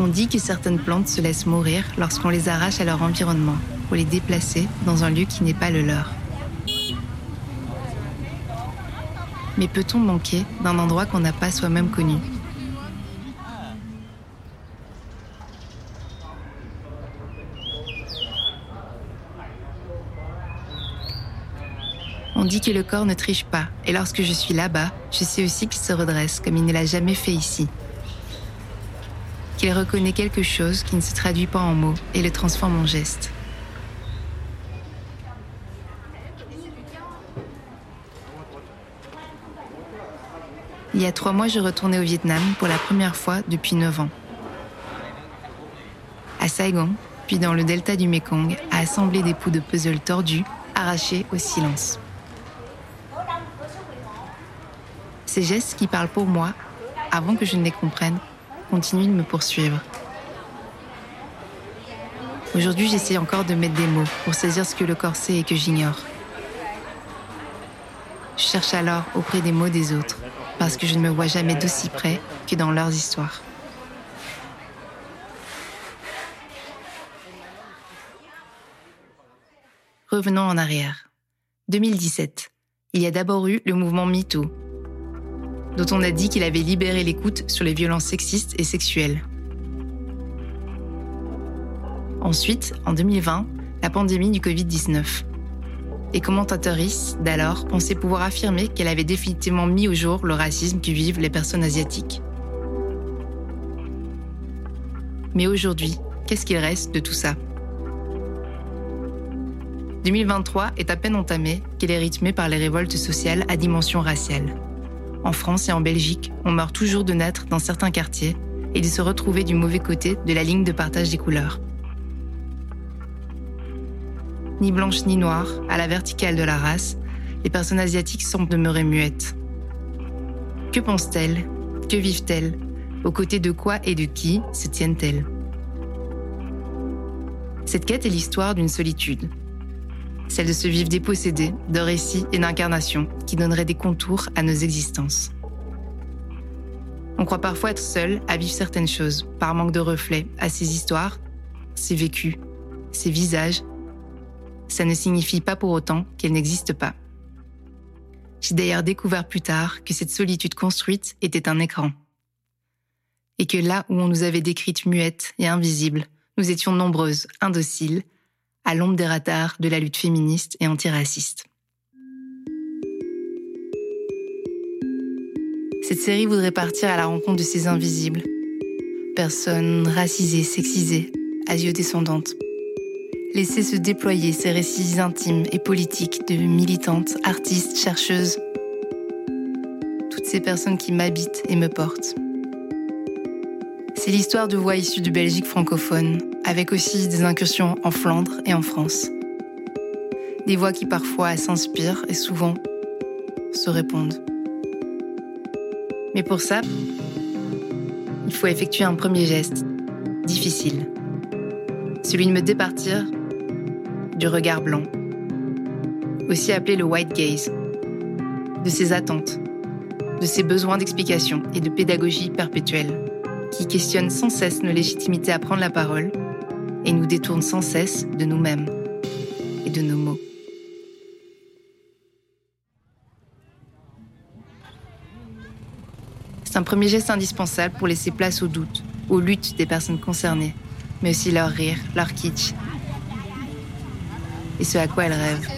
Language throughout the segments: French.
On dit que certaines plantes se laissent mourir lorsqu'on les arrache à leur environnement pour les déplacer dans un lieu qui n'est pas le leur. Mais peut-on manquer d'un endroit qu'on n'a pas soi-même connu? On dit que le corps ne triche pas, et lorsque je suis là-bas, je sais aussi qu'il se redresse comme il ne l'a jamais fait ici. Qu'il reconnaît quelque chose qui ne se traduit pas en mots et le transforme en geste. Il y a trois mois, je retournais au Vietnam pour la première fois depuis neuf ans. À Saigon, puis dans le delta du Mekong, à assembler des poux de puzzle tordus, arrachés au silence. Ces gestes qui parlent pour moi, avant que je ne les comprenne, continuent de me poursuivre. Aujourd'hui, j'essaie encore de mettre des mots pour saisir ce que le corps sait et que j'ignore. Je cherche alors auprès des mots des autres, parce que je ne me vois jamais d'aussi près que dans leurs histoires. Revenons en arrière. 2017. Il y a d'abord eu le mouvement MeToo, dont on a dit qu'il avait libéré l'écoute sur les violences sexistes et sexuelles. Ensuite, en 2020, la pandémie du Covid-19. Les commentatrices d'alors pensaient pouvoir affirmer qu'elle avait définitivement mis au jour le racisme que vivent les personnes asiatiques. Mais aujourd'hui, qu'est-ce qu'il reste de tout ça? 2023 est à peine entamé qu'elle est rythmée par les révoltes sociales à dimension raciale en France et en Belgique, on meurt toujours de naître dans certains quartiers et de se retrouver du mauvais côté de la ligne de partage des couleurs. Ni blanche ni noire, à la verticale de la race, les personnes asiatiques semblent demeurer muettes. Que pensent-elles? Que vivent-elles? Aux côtés de quoi et de qui se tiennent-elles? Cette quête est l'histoire d'une solitude, celle de se vivre dépossédé de récits et d'incarnations qui donneraient des contours à nos existences. On croit parfois être seul à vivre certaines choses, par manque de reflets à ces histoires, ces vécus, ces visages. Ça ne signifie pas pour autant qu'elles n'existent pas. J'ai d'ailleurs découvert plus tard que cette solitude construite était un écran. Et que là où on nous avait décrites muettes et invisibles, nous étions nombreuses, indociles, à l'ombre des radars de la lutte féministe et antiraciste. Cette série voudrait partir à la rencontre de ces invisibles, personnes racisées, sexisées, asio-descendantes. Laisser se déployer ces récits intimes et politiques de militantes, artistes, chercheuses. Toutes ces personnes qui m'habitent et me portent. C'est l'histoire de voix issues de Belgique francophone, avec aussi des incursions en Flandre et en France. Des voix qui parfois s'inspirent et souvent se répondent. Mais pour ça, il faut effectuer un premier geste, difficile. Celui de me départir du regard blanc, aussi appelé le white gaze, de ses attentes, de ses besoins d'explication et de pédagogie perpétuelle, qui questionnent sans cesse nos légitimités à prendre la parole et nous détourne sans cesse de nous-mêmes et de nos mots. C'est un premier geste indispensable pour laisser place aux doutes, aux luttes des personnes concernées, mais aussi leur rire, leur kitsch et ce à quoi elles rêvent.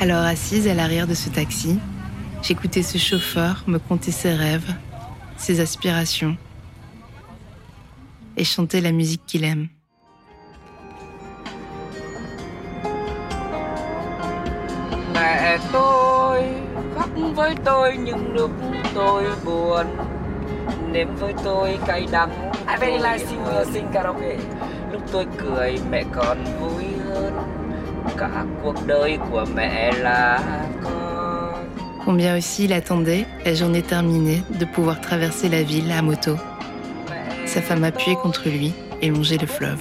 Alors assise à l'arrière de ce taxi, j'écoutais ce chauffeur me conter ses rêves ses aspirations et chanter la musique qu'il aime. Mẹ tôi khóc với tôi những lúc tôi buồn. Nếm với tôi cay đắng. I very like sing, sing karaoke. Lúc tôi cười mẹ còn vui hơn. Cả cuộc đời của mẹ là con Combien aussi il attendait, la journée terminée, de pouvoir traverser la ville à moto. Sa femme appuyée contre lui et longer le fleuve.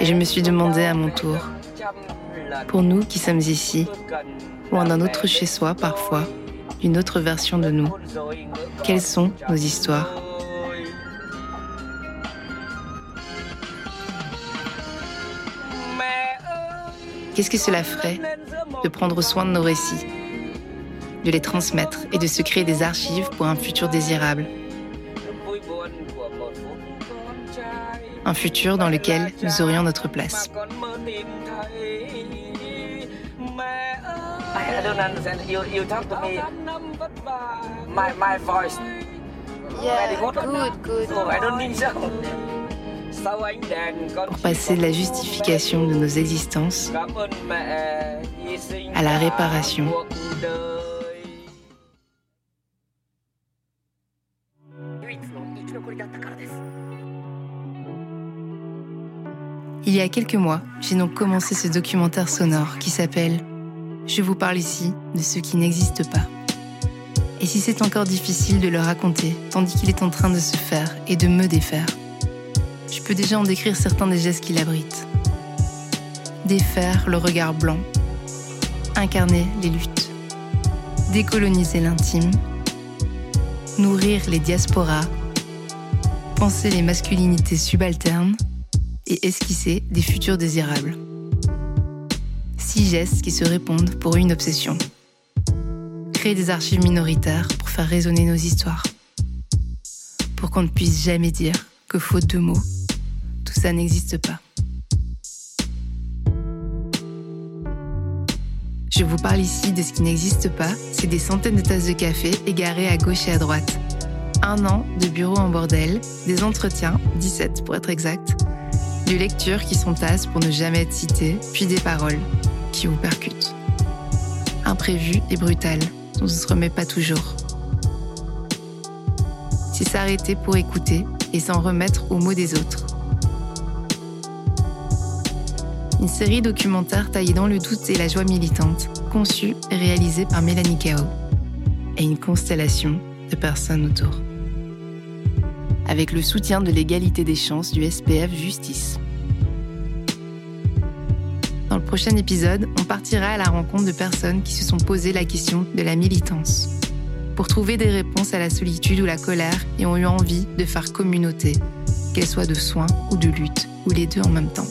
Et je me suis demandé à mon tour, pour nous qui sommes ici, loin d'un autre chez soi parfois, d'une autre version de nous. Quelles sont nos histoires? Qu'est-ce que cela ferait de prendre soin de nos récits, de les transmettre et de se créer des archives pour un futur désirable? Un futur dans lequel nous aurions notre place. I don't understand. You you talk to me. My my voice. Yeah, Very good. good, good. Oh, I don't think so. Pour passer de la justification de nos existences À la réparation. Il y a quelques mois, j'ai donc commencé ce documentaire sonore qui s'appelle Je vous parle ici de ceux qui n'existent pas. Et si c'est encore difficile de le raconter, tandis qu'il est en train de se faire et de me défaire, je peux déjà en décrire certains des gestes qu'il abrite. Défaire le regard blanc, incarner les luttes, décoloniser l'intime, nourrir les diasporas, penser les masculinités subalternes, et esquisser des futurs désirables. Six gestes qui se répondent pour une obsession. Créer des archives minoritaires pour faire résonner nos histoires. Pour qu'on ne puisse jamais dire que faute de mots, tout ça n'existe pas. Je vous parle ici de ce qui n'existe pas, c'est des centaines de tasses de café égarées à gauche et à droite. Un an de bureau en bordel, des entretiens, 17 pour être exact, des lectures qui sont tasses pour ne jamais être citées, puis des paroles qui vous percutent. Imprévues et brutales, on ne se remet pas toujours. C'est s'arrêter pour écouter et s'en remettre aux mots des autres. Une série documentaire taillée dans le doute et la joie militante, conçue et réalisée par Mélanie Kao, et une constellation de personnes autour avec le soutien de l'égalité des chances du SPF Justice. Dans le prochain épisode, on partira à la rencontre de personnes qui se sont posé la question de la militance, pour trouver des réponses à la solitude ou la colère et ont eu envie de faire communauté, qu'elle soit de soins ou de lutte, ou les deux en même temps.